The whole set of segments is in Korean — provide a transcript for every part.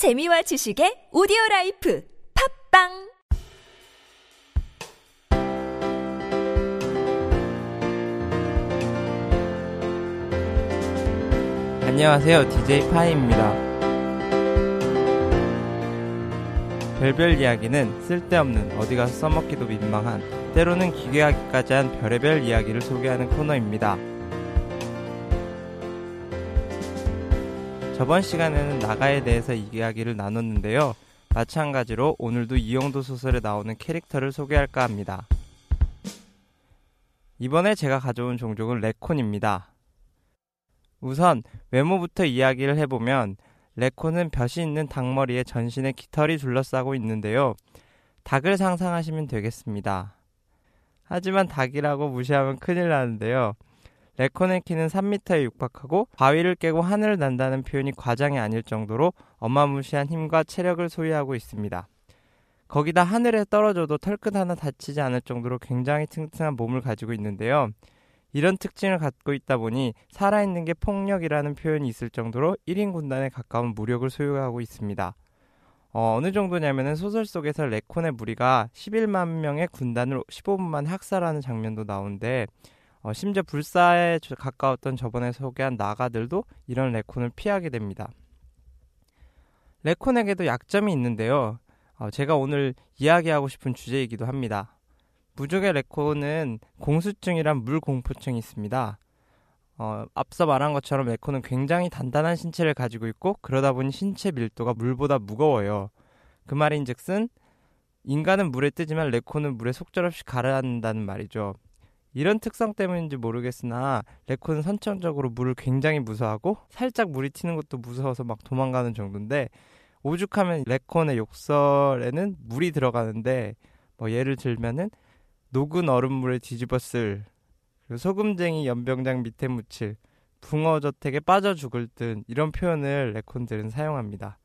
재미와 지식의 오디오 life 팟빵 안녕하세요. DJ 파이입니다. 별별 이야기는 쓸데없는 어디 가서 써먹기도 민망한 때로는 기괴하기까지 한 별의별 이야기를 소개하는 코너입니다. 저번 시간에는 나가에 대해서 이야기를 나눴는데요. 마찬가지로 오늘도 이영도 소설에 나오는 캐릭터를 소개할까 합니다. 이번에 제가 가져온 종족은 레콘입니다. 우선 외모부터 이야기를 해보면 레콘은 벼이 있는 닭머리에 전신에 깃털이 둘러싸고 있는데요. 닭을 상상하시면 되겠습니다. 하지만 닭이라고 무시하면 큰일 나는데요. 레콘의 키는 3m에 육박하고 바위를 깨고 하늘을 난다는 표현이 과장이 아닐 정도로 어마무시한 힘과 체력을 소유하고 있습니다. 거기다 하늘에 떨어져도 털끝 하나 다치지 않을 정도로 굉장히 튼튼한 몸을 가지고 있는데요. 이런 특징을 갖고 있다 보니 살아있는 게 폭력이라는 표현이 있을 정도로 1인 군단에 가까운 무력을 소유하고 있습니다. 어, 느 정도냐면은 소설 속에서 레콘의 무리가 11만 명의 군단을 15분 만 학살하는 장면도 나오는데 어, 심지어 불사에 가까웠던 저번에 소개한 나가들도 이런 레콘을 피하게 됩니다. 레콘에게도 약점이 있는데요. 어, 제가 오늘 이야기하고 싶은 주제이기도 합니다. 부족의 레코는 공수증이란 물 공포증이 있습니다. 어, 앞서 말한 것처럼 레코는 굉장히 단단한 신체를 가지고 있고 그러다 보니 신체 밀도가 물보다 무거워요. 그 말인즉슨 인간은 물에 뜨지만 레코는 물에 속절없이 가라앉는다는 말이죠. 이런 특성 때문인지 모르겠으나 레코는 선천적으로 물을 굉장히 무서워하고 살짝 물이 튀는 것도 무서워서 막 도망가는 정도인데 오죽하면 레콘의 욕설에는 물이 들어가는데 뭐 예를 들면은 녹은 얼음물에 뒤집어쓸 소금쟁이 연병장 밑에 묻힐 붕어 저택에 빠져 죽을 듯 이런 표현을 레콘들은 사용합니다.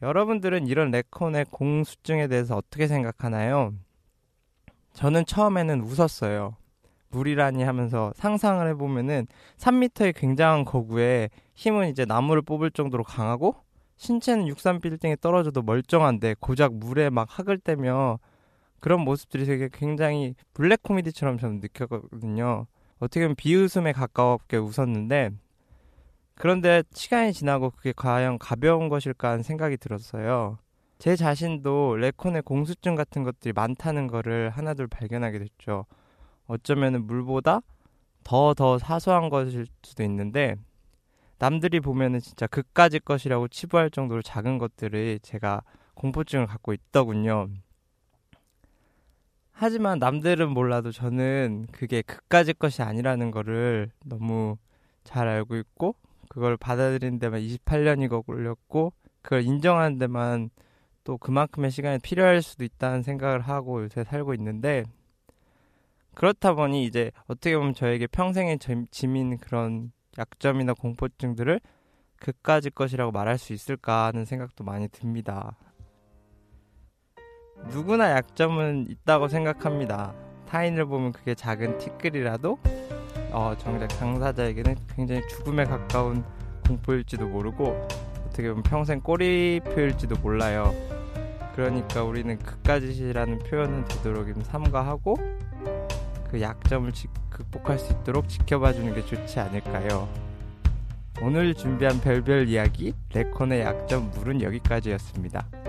여러분들은 이런 레콘의 공수증에 대해서 어떻게 생각하나요? 저는 처음에는 웃었어요. 물이라니 하면서 상상을 해보면은 3미터의 굉장한 거구에 힘은 이제 나무를 뽑을 정도로 강하고 신체는 63 빌딩에 떨어져도 멀쩡한데 고작 물에 막 학을 떼며 그런 모습들이 되게 굉장히 블랙 코미디처럼 저는 느꼈거든요. 어떻게 보면 비웃음에 가까웠게 웃었는데 그런데 시간이 지나고 그게 과연 가벼운 것일까 하는 생각이 들었어요. 제 자신도 레콘의 공수증 같은 것들이 많다는 거를 하나둘 발견하게 됐죠. 어쩌면 물보다 더더 사소한 것일 수도 있는데 남들이 보면은 진짜 그까지 것이라고 치부할 정도로 작은 것들을 제가 공포증을 갖고 있더군요. 하지만 남들은 몰라도 저는 그게 그까짓 것이 아니라는 거를 너무 잘 알고 있고 그걸 받아들이는 데만 28년이 걸렸고 그걸 인정하는 데만 또 그만큼의 시간이 필요할 수도 있다는 생각을 하고 요새 살고 있는데 그렇다 보니 이제 어떻게 보면 저에게 평생의 짐인 그런 약점이나 공포증들을 그까짓 것이라고 말할 수 있을까 하는 생각도 많이 듭니다. 누구나 약점은 있다고 생각합니다. 타인을 보면 그게 작은 티끌이라도 어, 정작 당사자에게는 굉장히 죽음에 가까운 공포일지도 모르고 어떻게 보면 평생 꼬리표일지도 몰라요. 그러니까 우리는 그까짓이라는 표현은 되도록이면 삼가하고 그 약점을 지, 극복할 수 있도록 지켜봐 주는 게 좋지 않을까요? 오늘 준비한 별별 이야기 레콘의 약점 물은 여기까지였습니다.